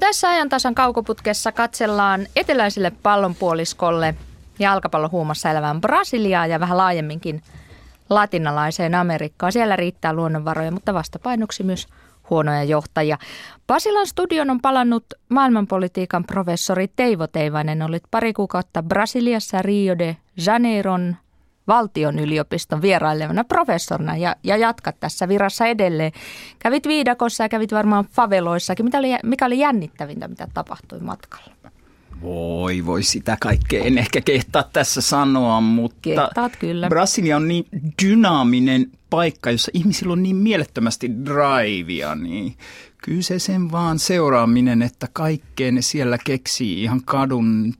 Tässä ajantasan kaukoputkessa katsellaan eteläiselle pallonpuoliskolle jalkapallohuumassa elävään Brasiliaa ja vähän laajemminkin latinalaiseen Amerikkaan. Siellä riittää luonnonvaroja, mutta vastapainoksi myös huonoja johtajia. Basilan studion on palannut maailmanpolitiikan professori Teivo Teivainen. Olit pari kuukautta Brasiliassa Rio de Janeiron valtion yliopiston vierailevana professorina ja, ja jatkat tässä virassa edelleen. Kävit viidakossa ja kävit varmaan faveloissakin. Mitä oli, mikä oli jännittävintä, mitä tapahtui matkalla? Voi, voi sitä kaikkea en ehkä kehtaa tässä sanoa, mutta Kehtaat kyllä. Brasilia on niin dynaaminen paikka, jossa ihmisillä on niin mielettömästi drivea, niin kyllä se sen vaan seuraaminen, että kaikkeen ne siellä keksii ihan kadun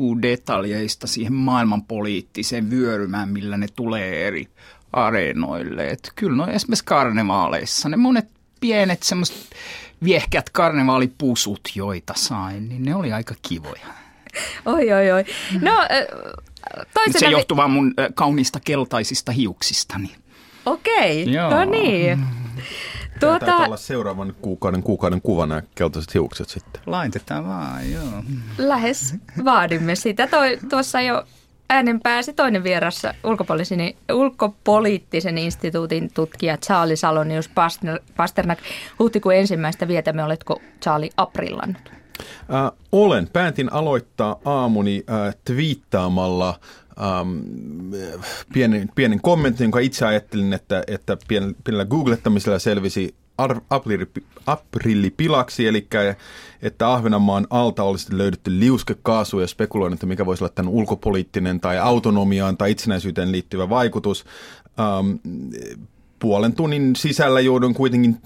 pikkudetaljeista siihen maailmanpoliittiseen vyörymään, millä ne tulee eri areenoille. Et kyllä no esimerkiksi karnevaaleissa ne monet pienet semmoiset viehkät karnevaalipusut, joita sain, niin ne oli aika kivoja. Oi, oi, oi. No, toisena... Se johtuu vaan mun kauniista keltaisista hiuksistani. Okei, Joo. no niin. Tuota... Taitaa olla seuraavan kuukauden, kuukauden kuva nämä keltaiset hiukset sitten. Laitetaan vaan, joo. Lähes vaadimme sitä. Toi, tuossa jo äänen pääsi toinen vierassa ulkopoliittisen, ulkopoliittisen instituutin tutkija Charlie Salonius Pasternak. Huhtikuun ensimmäistä vietämme, oletko Charlie aprillannut? Äh, olen. Päätin aloittaa aamuni äh, twiittaamalla ähm, pienen, pienen kommentin, jonka itse ajattelin, että, että pienellä googlettamisella selvisi aprillipilaksi, eli että Ahvenanmaan alta olisi löydetty liuskekaasu ja spekuloin, että mikä voisi olla tämän ulkopoliittinen tai autonomiaan tai itsenäisyyteen liittyvä vaikutus. Ähm, puolen tunnin sisällä joudun kuitenkin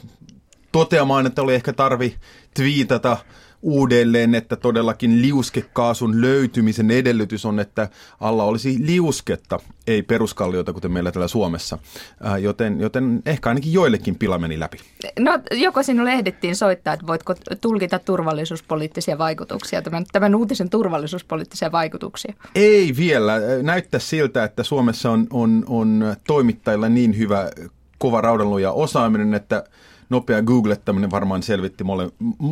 toteamaan, että oli ehkä tarvi twiitata – uudelleen, että todellakin liuskekaasun löytymisen edellytys on, että alla olisi liusketta, ei peruskalliota, kuten meillä täällä Suomessa. Äh, joten, joten ehkä ainakin joillekin pila meni läpi. No joko sinulle ehdittiin soittaa, että voitko tulkita turvallisuuspoliittisia vaikutuksia, tämän, tämän uutisen turvallisuuspoliittisia vaikutuksia? Ei vielä. Näyttää siltä, että Suomessa on, on, on toimittajilla niin hyvä kova raudanluja osaaminen, että nopea googlettaminen varmaan selvitti molle,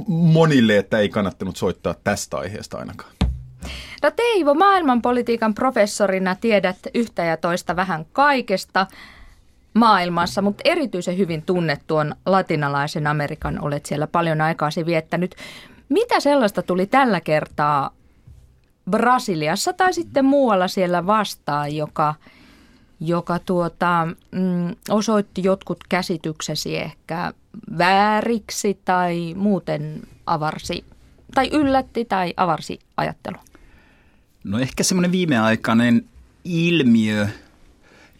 monille, että ei kannattanut soittaa tästä aiheesta ainakaan. No Teivo, maailmanpolitiikan professorina tiedät yhtä ja toista vähän kaikesta maailmassa, mutta erityisen hyvin tunnettu on latinalaisen Amerikan, olet siellä paljon aikaasi viettänyt. Mitä sellaista tuli tällä kertaa Brasiliassa tai sitten muualla siellä vastaan, joka – joka tuota, mm, osoitti jotkut käsityksesi ehkä vääriksi tai muuten avarsi tai yllätti tai avarsi ajattelu? No ehkä semmoinen viimeaikainen ilmiö,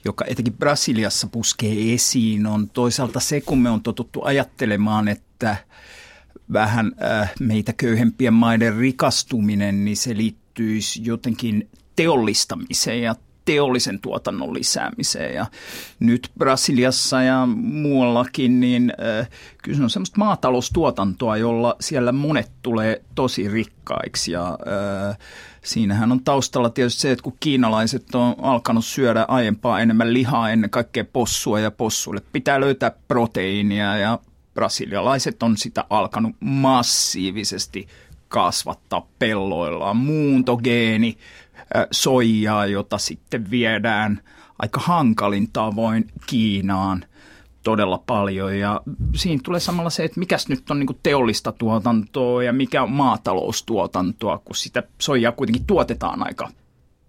joka etenkin Brasiliassa puskee esiin, on toisaalta se, kun me on totuttu ajattelemaan, että vähän äh, meitä köyhempien maiden rikastuminen, niin se liittyisi jotenkin teollistamiseen ja teollisen tuotannon lisäämiseen. Ja nyt Brasiliassa ja muuallakin, niin kyllä se on semmoista maataloustuotantoa, jolla siellä monet tulee tosi rikkaiksi. Ja äh, siinähän on taustalla tietysti se, että kun kiinalaiset on alkanut syödä aiempaa enemmän lihaa, ennen kaikkea possua ja possuille pitää löytää proteiinia ja brasilialaiset on sitä alkanut massiivisesti kasvattaa pelloillaan. Muuntogeeni soijaa, jota sitten viedään aika hankalin tavoin Kiinaan todella paljon. Ja siinä tulee samalla se, että mikäs nyt on niin teollista tuotantoa ja mikä on maataloustuotantoa, kun sitä soijaa kuitenkin tuotetaan aika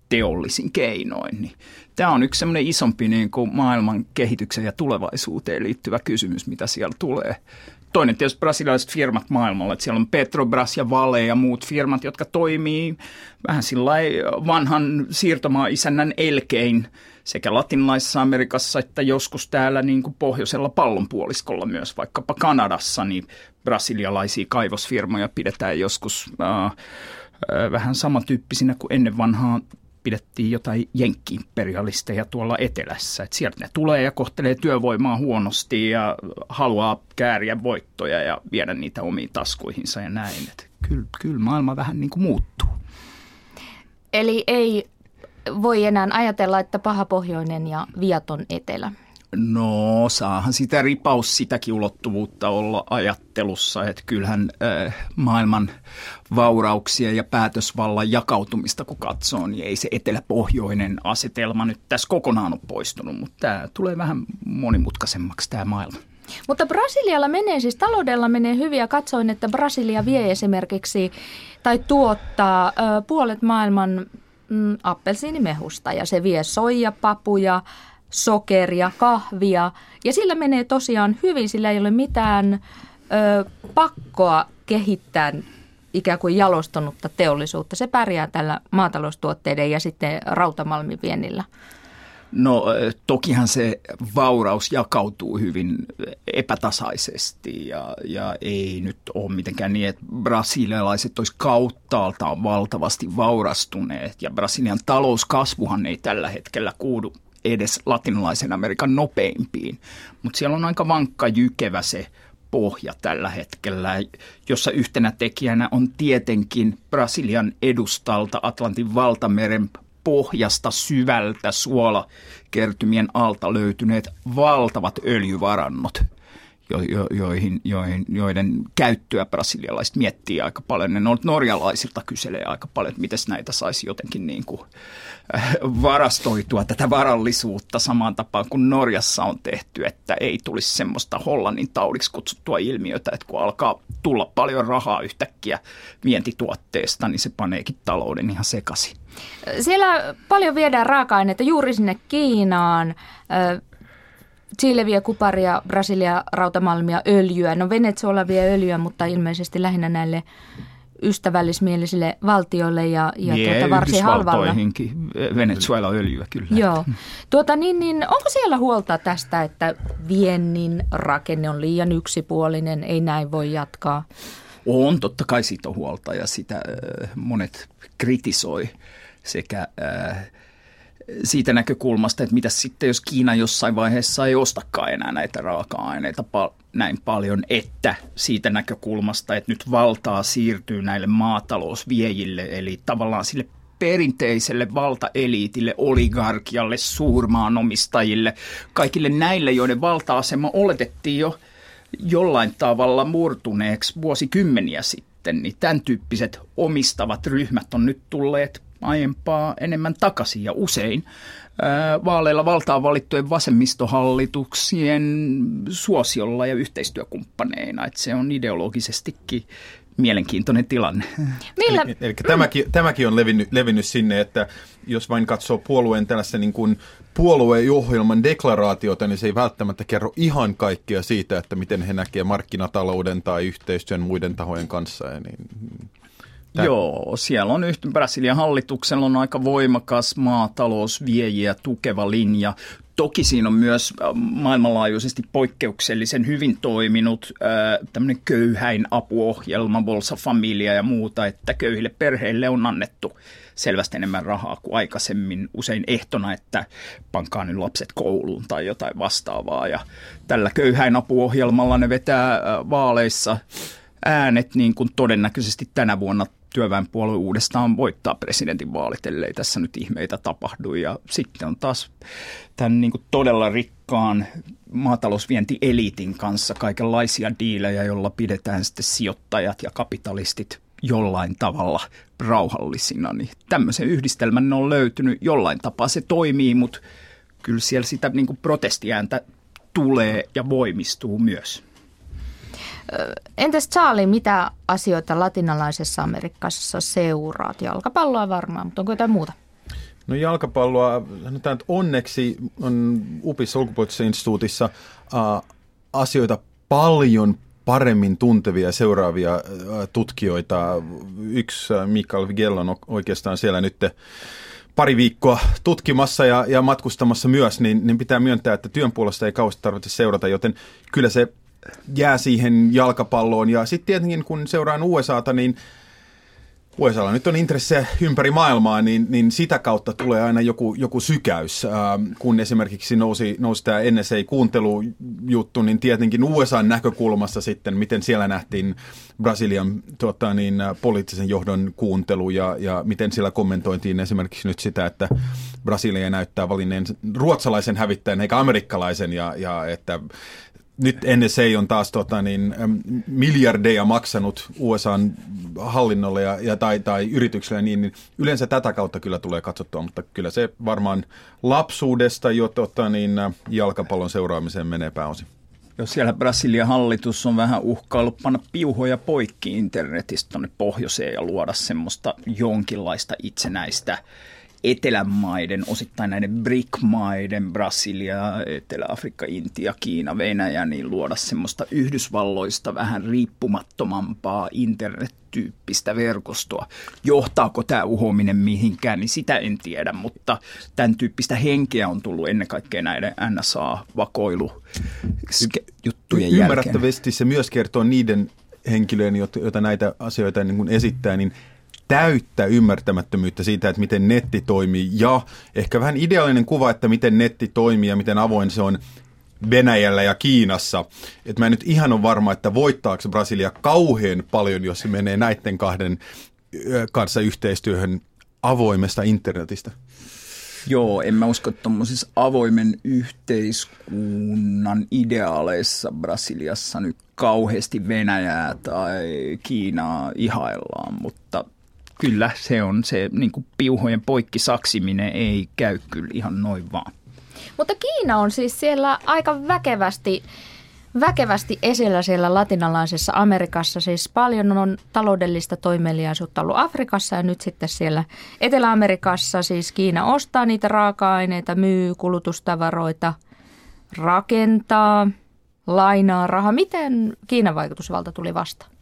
teollisin keinoin. Niin tämä on yksi semmoinen isompi niin kuin maailman kehityksen ja tulevaisuuteen liittyvä kysymys, mitä siellä tulee toinen tietysti brasilialaiset firmat maailmalla. Että siellä on Petrobras ja Vale ja muut firmat, jotka toimii vähän sillä vanhan siirtomaa-isännän elkein sekä latinalaisessa Amerikassa että joskus täällä niin kuin pohjoisella pallonpuoliskolla myös, vaikkapa Kanadassa, niin brasilialaisia kaivosfirmoja pidetään joskus äh, vähän samantyyppisinä kuin ennen vanhaa pidettiin jotain jenkki-imperialisteja tuolla etelässä. Et sieltä ne tulee ja kohtelee työvoimaa huonosti ja haluaa kääriä voittoja ja viedä niitä omiin taskuihinsa ja näin. Et kyllä, kyllä maailma vähän niin kuin muuttuu. Eli ei voi enää ajatella, että paha pohjoinen ja viaton etelä. No saahan sitä ripaus sitäkin ulottuvuutta olla ajattelussa, että kyllähän äh, maailman vaurauksia ja päätösvallan jakautumista kun katsoo, niin ei se eteläpohjoinen asetelma nyt tässä kokonaan ole poistunut, mutta tämä tulee vähän monimutkaisemmaksi tämä maailma. Mutta Brasilialla menee, siis taloudella menee hyvin ja katsoin, että Brasilia vie esimerkiksi tai tuottaa ö, puolet maailman mm, appelsiinimehusta ja se vie soijapapuja, sokeria, kahvia ja sillä menee tosiaan hyvin, sillä ei ole mitään ö, pakkoa kehittää ikään kuin jalostunutta teollisuutta. Se pärjää tällä maataloustuotteiden ja sitten rautamalmiviennillä. No tokihan se vauraus jakautuu hyvin epätasaisesti ja, ja ei nyt ole mitenkään niin, että brasilialaiset olisi kauttaaltaan valtavasti vaurastuneet ja Brasilian talouskasvuhan ei tällä hetkellä kuudu edes latinalaisen Amerikan nopeimpiin, mutta siellä on aika vankka jykevä se pohja tällä hetkellä, jossa yhtenä tekijänä on tietenkin Brasilian edustalta Atlantin valtameren pohjasta syvältä suolakertymien alta löytyneet valtavat öljyvarannot, jo, jo, joihin, joihin, joiden käyttöä brasilialaiset miettii aika paljon. Ne norjalaisilta kyselee aika paljon, että miten näitä saisi jotenkin niin kuin, äh, varastoitua tätä varallisuutta samaan tapaan kuin Norjassa on tehty, että ei tulisi semmoista Hollannin taudiksi kutsuttua ilmiötä, että kun alkaa tulla paljon rahaa yhtäkkiä vientituotteesta, niin se paneekin talouden ihan sekaisin. Siellä paljon viedään raaka-aineita juuri sinne Kiinaan. Chile vie kuparia, Brasilia rautamalmia, öljyä. No Venezuela vie öljyä, mutta ilmeisesti lähinnä näille ystävällismielisille valtioille ja, ja Vie tuota varsin halvalla. Venezuela öljyä kyllä. Joo. Tuota, niin, niin, onko siellä huolta tästä, että viennin rakenne on liian yksipuolinen, ei näin voi jatkaa? On, totta kai siitä on huolta ja sitä monet kritisoi sekä äh, siitä näkökulmasta, että mitä sitten, jos Kiina jossain vaiheessa ei ostakaan enää näitä raaka-aineita pal- näin paljon, että siitä näkökulmasta, että nyt valtaa siirtyy näille maatalousviejille, eli tavallaan sille perinteiselle valtaeliitille, oligarkialle, suurmaanomistajille, kaikille näille, joiden valta-asema oletettiin jo jollain tavalla murtuneeksi vuosikymmeniä sitten, niin tämän tyyppiset omistavat ryhmät on nyt tulleet aiempaa enemmän takaisin ja usein vaaleilla valtaan valittujen vasemmistohallituksien suosiolla ja yhteistyökumppaneina. Että se on ideologisestikin mielenkiintoinen tilanne. Millä? Eli, eli tämäkin, tämäkin on levinnyt, levinnyt sinne, että jos vain katsoo puolueen tällaisen niin kuin puolueohjelman deklaraatiota, niin se ei välttämättä kerro ihan kaikkea siitä, että miten he näkevät markkinatalouden tai yhteistyön muiden tahojen kanssa. Ja niin, Tää. Joo, siellä on yhtä, Brasilian hallituksella on aika voimakas maatalousviejiä tukeva linja. Toki siinä on myös äh, maailmanlaajuisesti poikkeuksellisen hyvin toiminut äh, tämmöinen köyhäin apuohjelma, Bolsa Familia ja muuta, että köyhille perheille on annettu selvästi enemmän rahaa kuin aikaisemmin, usein ehtona, että pankaa nyt lapset kouluun tai jotain vastaavaa. Ja tällä köyhäin apuohjelmalla ne vetää äh, vaaleissa äänet niin kuin todennäköisesti tänä vuonna työväenpuolue uudestaan voittaa presidentinvaalit, ellei tässä nyt ihmeitä tapahdu. Ja sitten on taas tämän niin kuin todella rikkaan maatalousvientieliitin kanssa kaikenlaisia diilejä, joilla pidetään sitten sijoittajat ja kapitalistit jollain tavalla rauhallisina. Niin tämmöisen yhdistelmän on löytynyt. Jollain tapaa se toimii, mutta kyllä siellä sitä niin kuin protestiääntä tulee ja voimistuu myös. Entäs Charlie, mitä asioita latinalaisessa Amerikassa seuraat? Jalkapalloa varmaan, mutta onko jotain muuta? No jalkapalloa, sanotaan, että onneksi on ulkopuolisessa instituutissa äh, asioita paljon paremmin tuntevia seuraavia tutkijoita. Yksi Mikael Vigell on oikeastaan siellä nyt pari viikkoa tutkimassa ja, ja matkustamassa myös, niin, niin pitää myöntää, että työn puolesta ei kauheasti tarvitse seurata, joten kyllä se jää siihen jalkapalloon. Ja sitten tietenkin kun seuraan USAta, niin USAlla nyt on intressejä ympäri maailmaa, niin, niin sitä kautta tulee aina joku, joku sykäys. Äh, kun esimerkiksi nousi, nousi tämä NSA-kuuntelujuttu, niin tietenkin USAn näkökulmassa sitten, miten siellä nähtiin Brasilian tota, niin, äh, poliittisen johdon kuuntelu ja, ja miten siellä kommentointiin esimerkiksi nyt sitä, että Brasilia näyttää valinneen ruotsalaisen hävittäjän eikä amerikkalaisen ja, ja että nyt NSA on taas tota, niin, miljardeja maksanut USAn hallinnolle ja, ja tai, tai yritykselle, niin, niin yleensä tätä kautta kyllä tulee katsottua, mutta kyllä se varmaan lapsuudesta jo tota, niin, jalkapallon seuraamiseen menee pääosin. Jos siellä Brasilian hallitus on vähän uhkaillut panna piuhoja poikki internetistä tuonne pohjoiseen ja luoda semmoista jonkinlaista itsenäistä etelämaiden, osittain näiden BRIC-maiden, Brasilia, Etelä-Afrikka, Intia, Kiina, Venäjä, niin luoda semmoista Yhdysvalloista vähän riippumattomampaa internettyyppistä verkostoa. Johtaako tämä uhominen mihinkään, niin sitä en tiedä, mutta tämän tyyppistä henkeä on tullut ennen kaikkea näiden NSA-vakoilujuttujen jälkeen. Ymmärrettävästi se myös kertoo niiden henkilöiden, joita näitä asioita niin kuin esittää, niin täyttä ymmärtämättömyyttä siitä, että miten netti toimii ja ehkä vähän ideaalinen kuva, että miten netti toimii ja miten avoin se on Venäjällä ja Kiinassa. Et mä en nyt ihan ole varma, että voittaako Brasilia kauhean paljon, jos se menee näiden kahden kanssa yhteistyöhön avoimesta internetistä. Joo, en mä usko, että avoimen yhteiskunnan ideaaleissa Brasiliassa nyt kauheasti Venäjää tai Kiinaa ihaillaan, mutta kyllä se on se niin kuin piuhojen poikki saksiminen ei käy kyllä ihan noin vaan. Mutta Kiina on siis siellä aika väkevästi, väkevästi esillä siellä latinalaisessa Amerikassa. Siis paljon on taloudellista toimeliaisuutta ollut Afrikassa ja nyt sitten siellä Etelä-Amerikassa siis Kiina ostaa niitä raaka-aineita, myy kulutustavaroita, rakentaa, lainaa rahaa. Miten Kiinan vaikutusvalta tuli vastaan?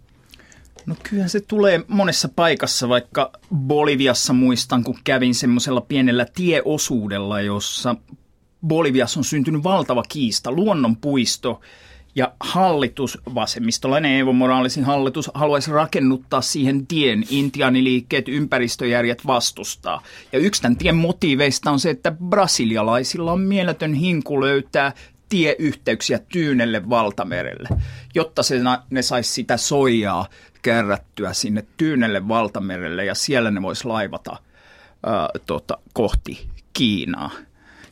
No kyllä se tulee monessa paikassa, vaikka Boliviassa muistan, kun kävin semmoisella pienellä tieosuudella, jossa Boliviassa on syntynyt valtava kiista, luonnonpuisto ja hallitus, vasemmistolainen Evo Moralisin hallitus, haluaisi rakennuttaa siihen tien. Intianiliikkeet, ympäristöjärjet vastustaa. Ja yksi tämän tien motiiveista on se, että brasilialaisilla on mieletön hinku löytää tieyhteyksiä Tyynelle valtamerelle, jotta se, ne saisi sitä soijaa kärrättyä sinne Tyynelle valtamerelle ja siellä ne voisi laivata ää, tota, kohti Kiinaa.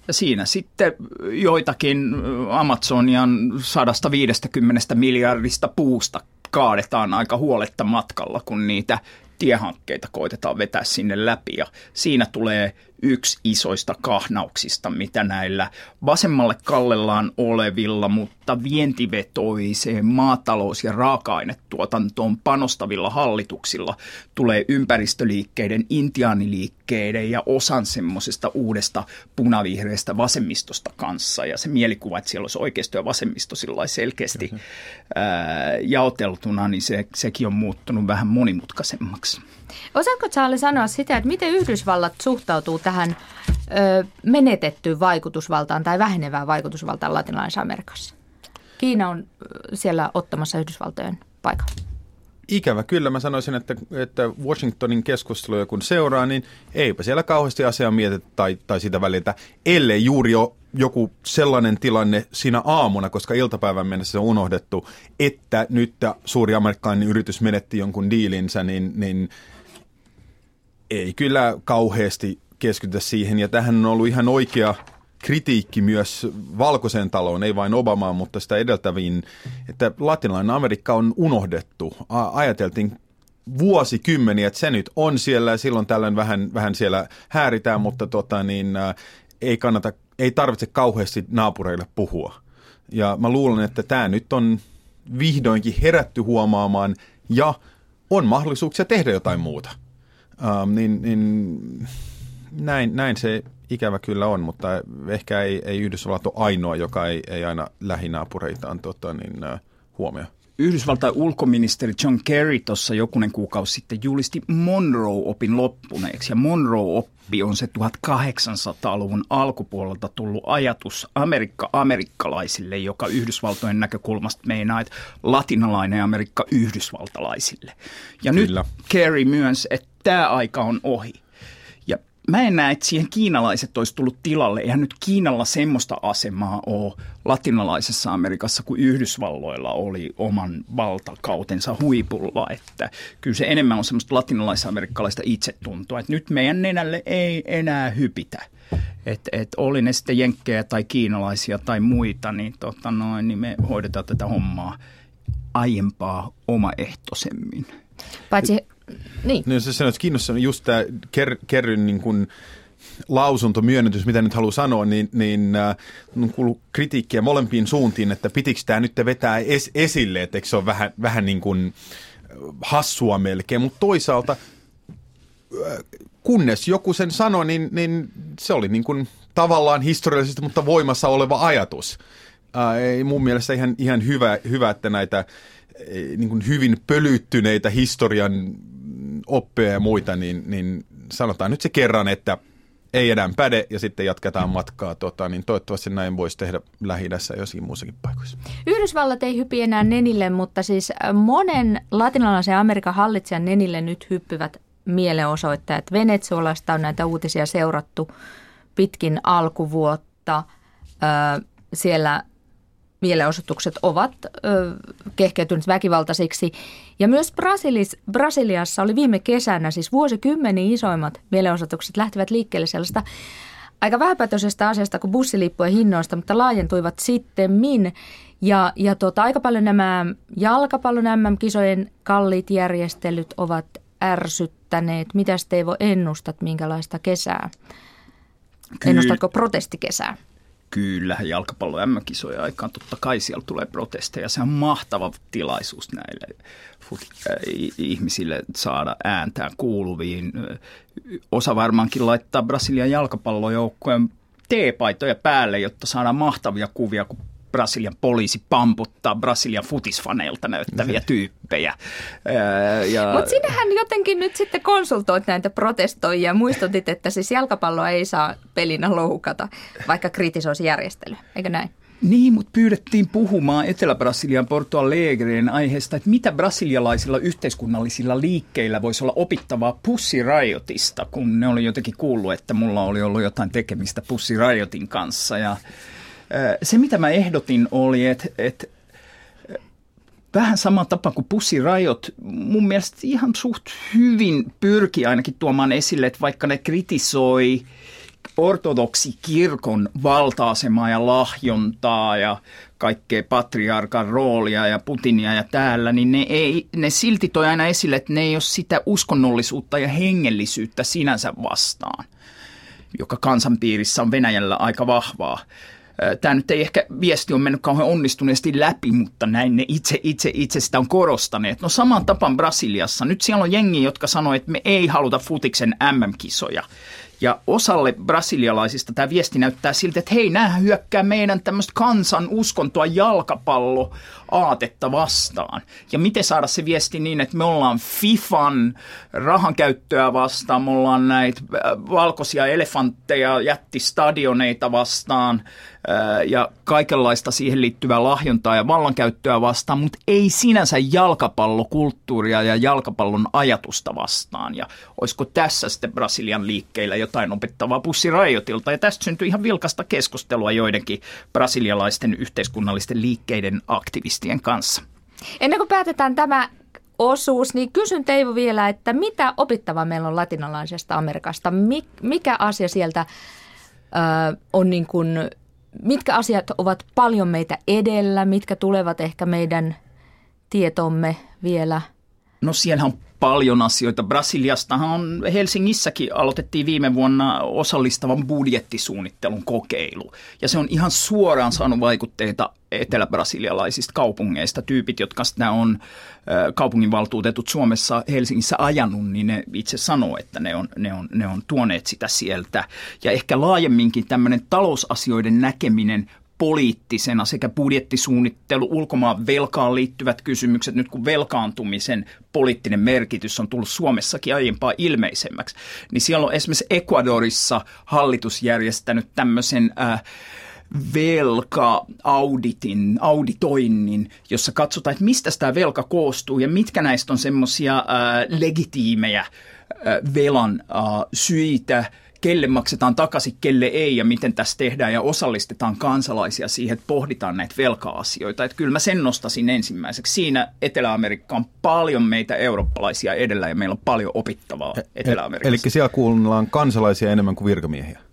Ja siinä sitten joitakin Amazonian 150 miljardista puusta kaadetaan aika huoletta matkalla, kun niitä tiehankkeita koitetaan vetää sinne läpi. Ja siinä tulee yksi isoista kahnauksista, mitä näillä vasemmalle kallellaan olevilla, mutta vientivetoiseen maatalous- ja raaka-ainetuotantoon panostavilla hallituksilla tulee ympäristöliikkeiden, intiaaniliikkeiden ja osan semmoisesta uudesta punavihreästä vasemmistosta kanssa. Ja se mielikuva, että siellä olisi oikeisto ja vasemmisto selkeästi ää, jaoteltuna, niin se, sekin on muuttunut vähän monimutkaisemmaksi. Osaatko Charlie sanoa sitä, että miten Yhdysvallat suhtautuu tähän ö, menetettyyn vaikutusvaltaan tai vähenevään vaikutusvaltaan latinalaisessa Amerikassa? Kiina on siellä ottamassa Yhdysvaltojen paikan. Ikävä kyllä. Mä sanoisin, että, että Washingtonin keskusteluja kun seuraa, niin eipä siellä kauheasti asiaa mietitä tai, tai sitä välitä, ellei juuri ole joku sellainen tilanne siinä aamuna, koska iltapäivän mennessä se on unohdettu, että nyt suuri amerikkalainen yritys menetti jonkun diilinsä, niin, niin ei kyllä kauheasti keskitytä siihen. Ja tähän on ollut ihan oikea kritiikki myös valkoisen taloon, ei vain Obamaan, mutta sitä edeltäviin, että latinalainen Amerikka on unohdettu. Ajateltiin vuosikymmeniä, että se nyt on siellä ja silloin tällöin vähän, vähän siellä hääritään, mutta tota, niin, ei, kannata, ei tarvitse kauheasti naapureille puhua. Ja mä luulen, että tämä nyt on vihdoinkin herätty huomaamaan ja on mahdollisuuksia tehdä jotain muuta. Um, niin, niin näin, näin se ikävä kyllä on, mutta ehkä ei, ei Yhdysvallat ole ainoa, joka ei, ei aina lähinaapureitaan tota, niin, huomioi. Yhdysvaltain ulkoministeri John Kerry tuossa jokunen kuukausi sitten julisti Monroe-opin loppuneeksi. Ja Monroe-oppi on se 1800-luvun alkupuolelta tullut ajatus Amerikka amerikkalaisille, joka Yhdysvaltojen näkökulmasta meinaa, että latinalainen Amerikka yhdysvaltalaisille. Ja Kyllä. nyt Kerry myös, että tämä aika on ohi. Mä en näe, että siihen kiinalaiset olisi tullut tilalle. Eihän nyt Kiinalla semmoista asemaa ole latinalaisessa Amerikassa kuin Yhdysvalloilla oli oman valtakautensa huipulla. Että kyllä se enemmän on semmoista latinalais-amerikkalaista itsetuntoa, että nyt meidän nenälle ei enää hypitä. Että et oli ne sitten jenkkejä tai kiinalaisia tai muita, niin, tota noin, niin me hoidetaan tätä hommaa aiempaa omaehtoisemmin. Paitsi, niin. No, se sanoit, kiinnostaa just tämä ker, Kerryn niin kuin lausunto, myönnytys, mitä nyt haluaa sanoa, niin, niin äh, on kuullut kritiikkiä molempiin suuntiin, että pitikö tämä nyt vetää es, esille, että se ole vähän, vähän niin kuin hassua melkein, mutta toisaalta äh, kunnes joku sen sanoi, niin, niin se oli niin kuin tavallaan historiallisesti, mutta voimassa oleva ajatus. Ää, ei mun mielestä ihan, ihan hyvä, hyvä, että näitä niin kuin hyvin pölyttyneitä historian oppeja ja muita, niin, niin sanotaan nyt se kerran, että ei enää päde ja sitten jatketaan matkaa. Tota, niin toivottavasti näin voisi tehdä lähi jossakin muussakin paikoissa. Yhdysvallat ei hypi enää nenille, mutta siis monen latinalaisen Amerikan hallitsijan nenille nyt hyppyvät mielenosoittajat. Venezuelasta on näitä uutisia seurattu pitkin alkuvuotta. Siellä mielenosoitukset ovat ö, kehkeytyneet väkivaltaisiksi. Ja myös Brasilis, Brasiliassa oli viime kesänä, siis vuosikymmeni isoimmat mielenosoitukset lähtivät liikkeelle sellaista aika vähäpätöisestä asiasta kuin bussilippujen hinnoista, mutta laajentuivat sitten min. Ja, ja tota, aika paljon nämä jalkapallon MM-kisojen kalliit järjestelyt ovat ärsyttäneet. Mitä Teivo ennustat, minkälaista kesää? Kyllä. Ennustatko protestikesää? Kyllä, jalkapallo M-kisojen aikaan totta kai siellä tulee protesteja. Se on mahtava tilaisuus näille äh, ihmisille saada ääntää kuuluviin. Osa varmaankin laittaa Brasilian jalkapallojoukkojen teepaitoja päälle, jotta saadaan mahtavia kuvia, kun Brasilian poliisi pamputtaa Brasilian futisfaneilta näyttäviä tyyppejä. Ja... Mutta sinähän jotenkin nyt sitten konsultoit näitä protestoijia. Muistutit, että siis jalkapalloa ei saa pelinä loukata, vaikka kritisoisi järjestelyä, eikö näin? Niin, mutta pyydettiin puhumaan Etelä-Brasilian Porto Alegreen aiheesta, että mitä brasilialaisilla yhteiskunnallisilla liikkeillä voisi olla opittavaa Pussy Riotista, kun ne oli jotenkin kuullut, että mulla oli ollut jotain tekemistä Pussy Riotin kanssa. Ja se, mitä mä ehdotin, oli, että, että vähän sama tapa kuin Pussy Riot mun mielestä ihan suht hyvin pyrki ainakin tuomaan esille, että vaikka ne kritisoi ortodoksi kirkon valta-asemaa ja lahjontaa ja kaikkea patriarkan roolia ja Putinia ja täällä, niin ne, ei, ne silti toi aina esille, että ne ei ole sitä uskonnollisuutta ja hengellisyyttä sinänsä vastaan, joka kansanpiirissä on Venäjällä aika vahvaa. Tämä nyt ei ehkä viesti on mennyt kauhean onnistuneesti läpi, mutta näin ne itse, itse, itse sitä on korostaneet. No saman tapan Brasiliassa. Nyt siellä on jengi, jotka sanoo, että me ei haluta futiksen MM-kisoja. Ja osalle brasilialaisista tämä viesti näyttää siltä, että hei, nämä hyökkää meidän tämmöistä kansan uskontoa jalkapallo aatetta vastaan. Ja miten saada se viesti niin, että me ollaan FIFAn rahankäyttöä vastaan, me ollaan näitä äh, valkoisia elefantteja, jättistadioneita vastaan ja kaikenlaista siihen liittyvää lahjontaa ja vallankäyttöä vastaan, mutta ei sinänsä jalkapallokulttuuria ja jalkapallon ajatusta vastaan. Ja olisiko tässä sitten Brasilian liikkeillä jotain opettavaa pussirajoitilta? Ja tästä syntyy ihan vilkasta keskustelua joidenkin brasilialaisten yhteiskunnallisten liikkeiden aktivistien kanssa. Ennen kuin päätetään tämä osuus, niin kysyn Teivo vielä, että mitä opittavaa meillä on latinalaisesta Amerikasta? Mikä asia sieltä ö, on niin kuin, mitkä asiat ovat paljon meitä edellä, mitkä tulevat ehkä meidän tietomme vielä? No siellä on paljon asioita. Brasiliastahan on Helsingissäkin aloitettiin viime vuonna osallistavan budjettisuunnittelun kokeilu. Ja se on ihan suoraan saanut vaikutteita etelä-brasilialaisista kaupungeista. Tyypit, jotka sitä on kaupunginvaltuutetut Suomessa Helsingissä ajanut, niin ne itse sanoo, että ne on, ne, on, ne on tuoneet sitä sieltä. Ja ehkä laajemminkin tämmöinen talousasioiden näkeminen poliittisena sekä budjettisuunnittelu, ulkomaan velkaan liittyvät kysymykset, nyt kun velkaantumisen poliittinen merkitys on tullut Suomessakin aiempaa ilmeisemmäksi, niin siellä on esimerkiksi Ecuadorissa hallitus järjestänyt tämmöisen äh, velka-auditin, auditoinnin, jossa katsotaan, että mistä tämä velka koostuu ja mitkä näistä on semmoisia äh, legitiimejä äh, velan äh, syitä, kelle maksetaan takaisin, kelle ei ja miten tässä tehdään ja osallistetaan kansalaisia siihen, että pohditaan näitä velka-asioita. Että kyllä mä sen nostasin ensimmäiseksi. Siinä Etelä-Amerikka on paljon meitä eurooppalaisia edellä ja meillä on paljon opittavaa Etelä-Amerikassa. Eli siellä kuunnellaan kansalaisia enemmän kuin virkamiehiä.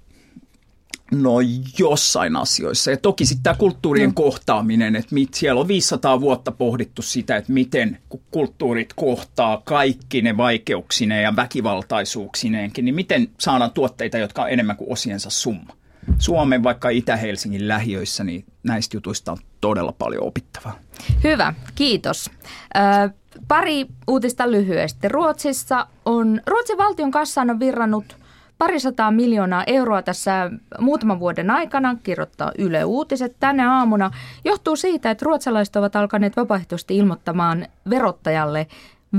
No jossain asioissa. Ja toki sitten tämä kulttuurien no. kohtaaminen, että mit, siellä on 500 vuotta pohdittu sitä, että miten kulttuurit kohtaa kaikki ne vaikeuksineen ja väkivaltaisuuksineenkin, niin miten saadaan tuotteita, jotka on enemmän kuin osiensa summa. Suomen vaikka Itä-Helsingin lähiöissä, niin näistä jutuista on todella paljon opittavaa. Hyvä, kiitos. Ö, pari uutista lyhyesti. Ruotsissa on, Ruotsin valtion kassaan on virrannut – parisataa miljoonaa euroa tässä muutaman vuoden aikana, kirjoittaa Yle Uutiset tänä aamuna, johtuu siitä, että ruotsalaiset ovat alkaneet vapaaehtoisesti ilmoittamaan verottajalle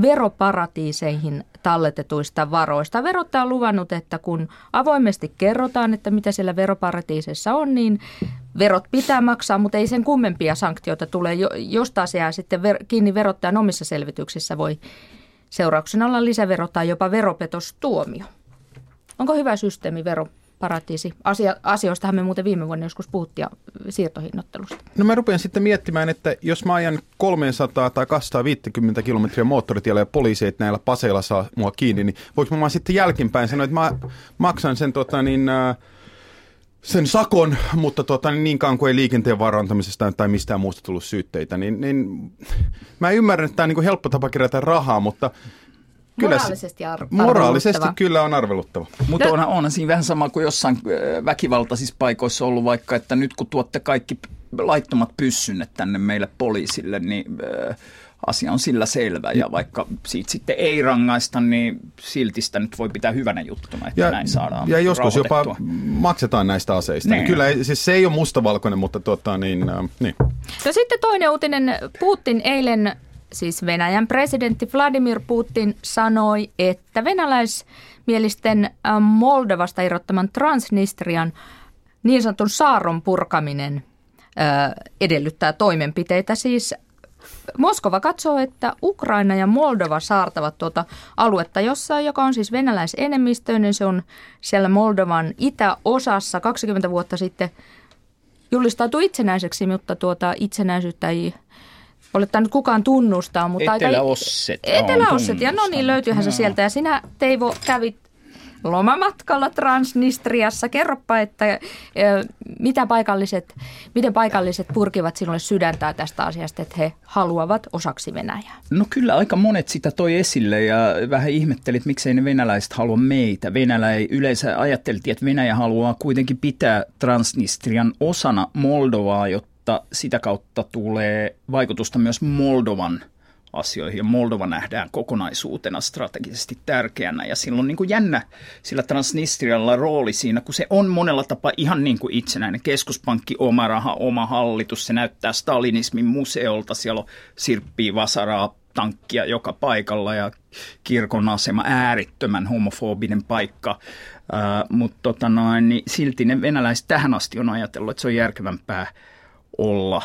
veroparatiiseihin talletetuista varoista. Verottaja on luvannut, että kun avoimesti kerrotaan, että mitä siellä veroparatiiseissa on, niin verot pitää maksaa, mutta ei sen kummempia sanktioita tule. Jos taas jää sitten kiinni verottajan omissa selvityksissä, voi seurauksena olla lisävero tai jopa veropetostuomio. Onko hyvä systeemi veroparatiisi? Asia, asioistahan me muuten viime vuonna joskus puhuttiin siirtohinnottelusta. No mä rupean sitten miettimään, että jos mä ajan 300 tai 250 kilometriä moottoritiellä ja poliiseet näillä paseilla saa mua kiinni, niin voiko mä sitten jälkinpäin sanoa, että mä maksan sen tota niin, äh, sen sakon, mutta tota, niin, niin kauan kuin ei liikenteen varantamisesta tai mistään muusta tullut syytteitä, niin, niin mä ymmärrän, että tämä on niin helppo tapa kerätä rahaa, mutta Kyllä, moraalisesti ar- Moraalisesti kyllä on arveluttava. Mutta no. onhan, onhan siinä vähän sama kuin jossain äh, väkivaltaisissa paikoissa ollut vaikka, että nyt kun tuotte kaikki laittomat pyssynnet tänne meille poliisille, niin äh, asia on sillä selvä. Ja vaikka siitä sitten ei rangaista, niin silti sitä nyt voi pitää hyvänä juttuna, että ja, näin saadaan Ja joskus jopa maksetaan näistä aseista. Niin. Kyllä siis se ei ole mustavalkoinen, mutta tuota, niin, äh, niin. No sitten toinen uutinen. Putin eilen siis Venäjän presidentti Vladimir Putin sanoi, että venäläismielisten äh, Moldovasta irrottaman Transnistrian niin sanotun saaron purkaminen äh, edellyttää toimenpiteitä. Siis Moskova katsoo, että Ukraina ja Moldova saartavat tuota aluetta jossain, joka on siis venäläisenemmistöinen. Se on siellä Moldovan itäosassa 20 vuotta sitten julistautui itsenäiseksi, mutta tuota itsenäisyyttä ei ole nyt kukaan tunnustaa. Mutta Etelä-Osset. Etelä-Osset, ja no niin, löytyyhän se sieltä. Ja sinä Teivo kävit lomamatkalla Transnistriassa. Kerropa, että mitä paikalliset, miten paikalliset purkivat sinulle sydäntää tästä asiasta, että he haluavat osaksi Venäjää? No kyllä aika monet sitä toi esille ja vähän ihmettelit, miksei ne venäläiset halua meitä. Venäjä ei yleensä ajatteltiin, että Venäjä haluaa kuitenkin pitää Transnistrian osana Moldovaa, jotta mutta sitä kautta tulee vaikutusta myös Moldovan asioihin. Ja Moldova nähdään kokonaisuutena strategisesti tärkeänä. Ja silloin niin kuin jännä sillä Transnistrialla rooli siinä, kun se on monella tapaa ihan niin kuin itsenäinen. Keskuspankki, oma raha, oma hallitus, se näyttää stalinismin museolta, siellä on sirppii vasaraa, tankkia joka paikalla ja kirkon asema äärittömän homofobinen paikka, uh, mutta tota noin, niin silti ne venäläiset tähän asti on ajatellut, että se on järkevämpää olla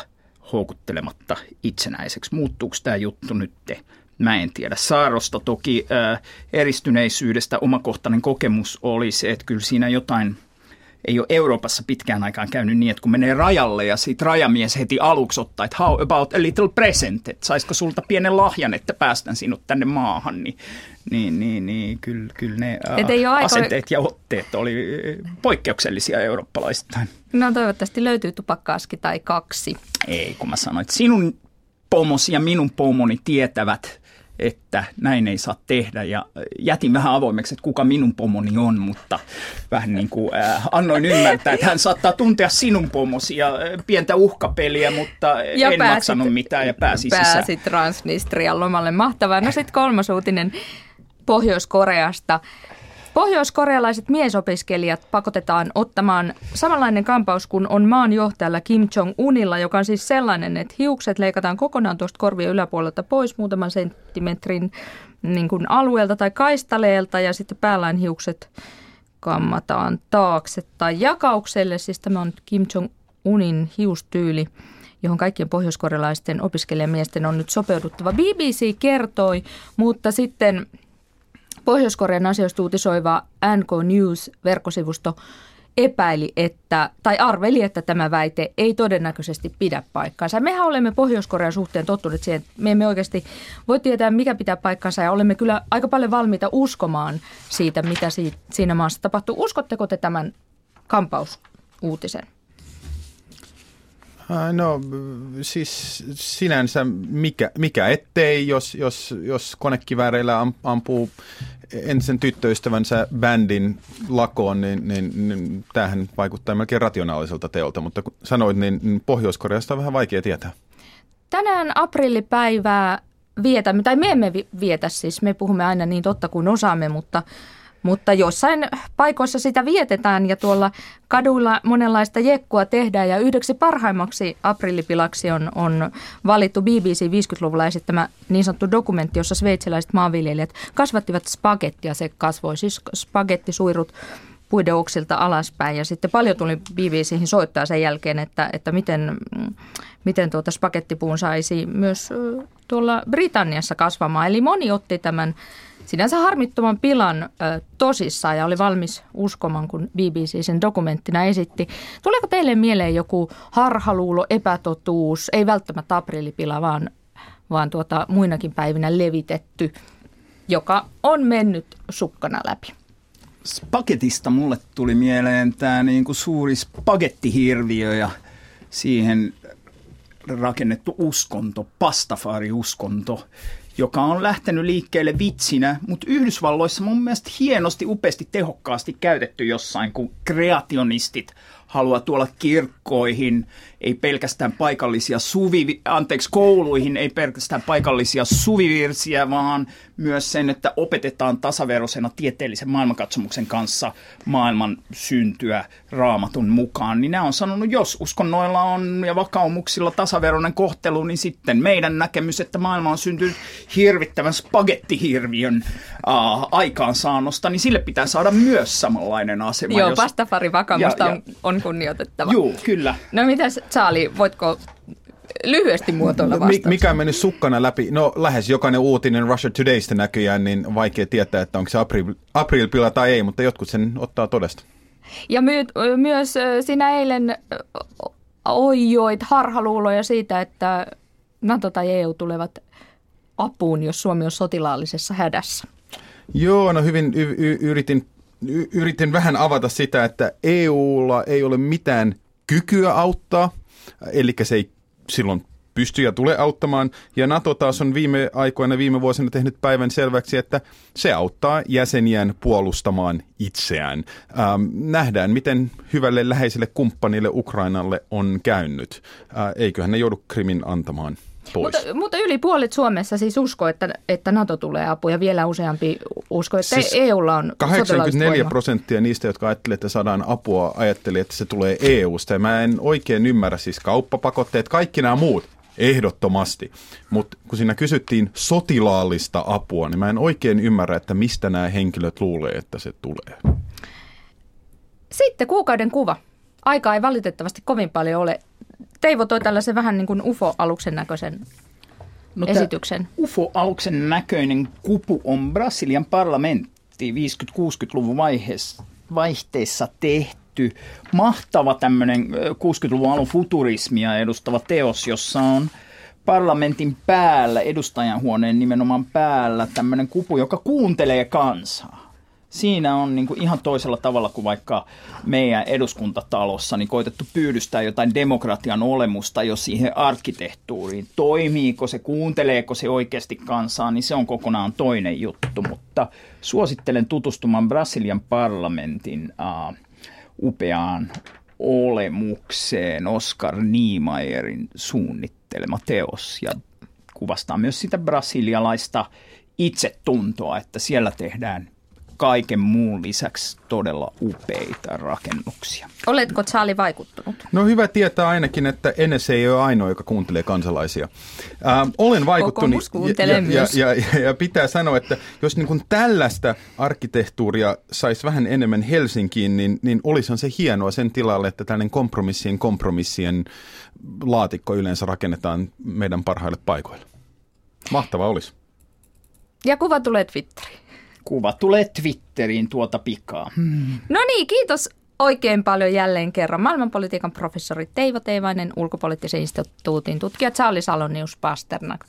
houkuttelematta itsenäiseksi. Muuttuuko tämä juttu nyt? Mä en tiedä. Saarosta toki ää, eristyneisyydestä omakohtainen kokemus oli se, että kyllä siinä jotain ei ole Euroopassa pitkään aikaan käynyt niin, että kun menee rajalle ja siitä rajamies heti aluksi ottaa, että how about a little present, että saisiko sulta pienen lahjan, että päästän sinut tänne maahan, niin, niin, niin, niin kyllä, kyllä ne ää, asenteet ja otteet oli poikkeuksellisia eurooppalaisittain. No toivottavasti löytyy tupakkaaski tai kaksi. Ei, kun mä sanoin, että sinun pomosi ja minun pomoni tietävät, että näin ei saa tehdä. Ja jätin vähän avoimeksi, että kuka minun pomoni on, mutta vähän niin kuin äh, annoin ymmärtää, että hän saattaa tuntea sinun pomosi ja pientä uhkapeliä, mutta ja en pääsit, maksanut mitään ja pääsi Pääsit sisään. Transnistrian lomalle. Mahtavaa. No sitten kolmas uutinen Pohjois-Koreasta. Pohjois-korealaiset miesopiskelijat pakotetaan ottamaan samanlainen kampaus kuin on maan johtajalla Kim Jong-unilla, joka on siis sellainen, että hiukset leikataan kokonaan tuosta korvien yläpuolelta pois muutaman senttimetrin niin kuin alueelta tai kaistaleelta ja sitten päällään hiukset kammataan taakse tai jakaukselle. Siis tämä on Kim Jong unin hiustyyli, johon kaikkien pohjoiskorealaisten opiskelijamiesten on nyt sopeuduttava. BBC kertoi, mutta sitten Pohjois-Korean asioista uutisoiva NK News-verkkosivusto epäili, että, tai arveli, että tämä väite ei todennäköisesti pidä paikkaansa. Mehän olemme Pohjois-Korean suhteen tottuneet siihen, että me emme oikeasti voi tietää, mikä pitää paikkansa ja olemme kyllä aika paljon valmiita uskomaan siitä, mitä siinä maassa tapahtuu. Uskotteko te tämän kampausuutisen? No siis sinänsä mikä, mikä ettei, jos, jos, jos konekivääreillä ampuu entisen tyttöystävänsä bändin lakoon, niin, niin, niin tämähän vaikuttaa melkein rationaaliselta teolta, mutta kun sanoit, niin, niin Pohjois-Koreasta on vähän vaikea tietää. Tänään aprillipäivää vietämme, tai me emme vietä siis, me puhumme aina niin totta kuin osaamme, mutta mutta jossain paikoissa sitä vietetään ja tuolla kaduilla monenlaista jekkua tehdään ja yhdeksi parhaimmaksi aprillipilaksi on, on valittu BBC 50-luvulla esittämä niin sanottu dokumentti, jossa sveitsiläiset maanviljelijät kasvattivat spagettia. Se kasvoi siis spagettisuirut puiden oksilta alaspäin ja sitten paljon tuli BBCihin soittaa sen jälkeen, että, että miten, miten tuota spagettipuun saisi myös tuolla Britanniassa kasvamaan. Eli moni otti tämän sinänsä harmittoman pilan ö, tosissaan ja oli valmis uskomaan, kun BBC sen dokumenttina esitti. Tuleeko teille mieleen joku harhaluulo, epätotuus, ei välttämättä aprilipila, vaan, vaan tuota, muinakin päivinä levitetty, joka on mennyt sukkana läpi? Spagetista mulle tuli mieleen tämä niinku suuri spagettihirviö ja siihen rakennettu uskonto, pastafari-uskonto, joka on lähtenyt liikkeelle vitsinä, mutta Yhdysvalloissa mun mielestä hienosti, upeasti, tehokkaasti käytetty jossain, kun kreationistit haluaa tuolla kirkkoihin, ei pelkästään paikallisia suvi, anteeksi, kouluihin, ei pelkästään paikallisia suvivirsiä, vaan myös sen, että opetetaan tasaveroisena tieteellisen maailmankatsomuksen kanssa maailman syntyä raamatun mukaan. Niin nämä on sanonut, jos uskonnoilla on ja vakaumuksilla tasaveroinen kohtelu, niin sitten meidän näkemys, että maailma on syntynyt hirvittävän spagettihirviön äh, aikaansaannosta, niin sille pitää saada myös samanlainen asema. Joo, jos... pastafari vakaumusta on, on kunnioitettava. Joo, kyllä. No mitäs Saali, voitko lyhyesti muotoilla vastauksen? Mikä on mennyt sukkana läpi? No lähes jokainen uutinen Russia Todaysta näkyään, niin vaikea tietää, että onko se april, aprilpila tai ei, mutta jotkut sen ottaa todesta. Ja my, myös sinä eilen oijoit harhaluuloja siitä, että NATO tai EU tulevat apuun, jos Suomi on sotilaallisessa hädässä. Joo, no hyvin y- y- yritin, y- yritin vähän avata sitä, että EUlla ei ole mitään kykyä auttaa, eli se ei silloin pysty ja tule auttamaan. Ja NATO taas on viime aikoina, viime vuosina tehnyt päivän selväksi, että se auttaa jäseniään puolustamaan itseään. Ähm, nähdään, miten hyvälle läheiselle kumppanille Ukrainalle on käynyt. Äh, eiköhän ne joudu Krimin antamaan pois. Mutta, mutta yli puolet Suomessa siis uskoo, että, että NATO tulee apu ja vielä useampi uskoo, että siis EUlla on 84 prosenttia niistä, jotka ajattelivat, että saadaan apua, ajatteli, että se tulee EUsta. Ja mä en oikein ymmärrä siis kauppapakotteet, kaikki nämä muut. Ehdottomasti. Mutta kun siinä kysyttiin sotilaallista apua, niin mä en oikein ymmärrä, että mistä nämä henkilöt luulee, että se tulee. Sitten kuukauden kuva. Aika ei valitettavasti kovin paljon ole. Teivo toi tällaisen vähän niin kuin UFO-aluksen näköisen no, esityksen. UFO-aluksen näköinen kupu on Brasilian parlamentti 50-60-luvun vaiheessa, vaihteessa tehty. Mahtava tämmöinen 60-luvun alun futurismia edustava teos, jossa on parlamentin päällä, edustajanhuoneen nimenomaan päällä, tämmöinen kupu, joka kuuntelee kansaa siinä on niin kuin ihan toisella tavalla kuin vaikka meidän eduskuntatalossa niin koitettu pyydystää jotain demokratian olemusta jo siihen arkkitehtuuriin. Toimiiko se, kuunteleeko se oikeasti kansaa, niin se on kokonaan toinen juttu, mutta suosittelen tutustumaan Brasilian parlamentin uh, upeaan olemukseen Oscar Niemeyrin suunnittelema teos ja kuvastaa myös sitä brasilialaista itsetuntoa, että siellä tehdään kaiken muun lisäksi todella upeita rakennuksia. Oletko Charlie vaikuttunut? No hyvä tietää ainakin, että NSA ei ole ainoa, joka kuuntelee kansalaisia. Ää, olen vaikuttunut ja, ja, ja, ja, ja pitää sanoa, että jos niin kuin tällaista arkkitehtuuria saisi vähän enemmän Helsinkiin, niin, niin olisihan se hienoa sen tilalle, että tällainen kompromissien kompromissien laatikko yleensä rakennetaan meidän parhaille paikoille. Mahtava olisi. Ja kuva tulee Twitteriin. Kuva tulee Twitteriin tuota pikaa. Hmm. No niin, kiitos oikein paljon jälleen kerran. Maailmanpolitiikan professori Teivo Teivainen, ulkopoliittisen instituutin tutkija Charlie Salonius Pasternak.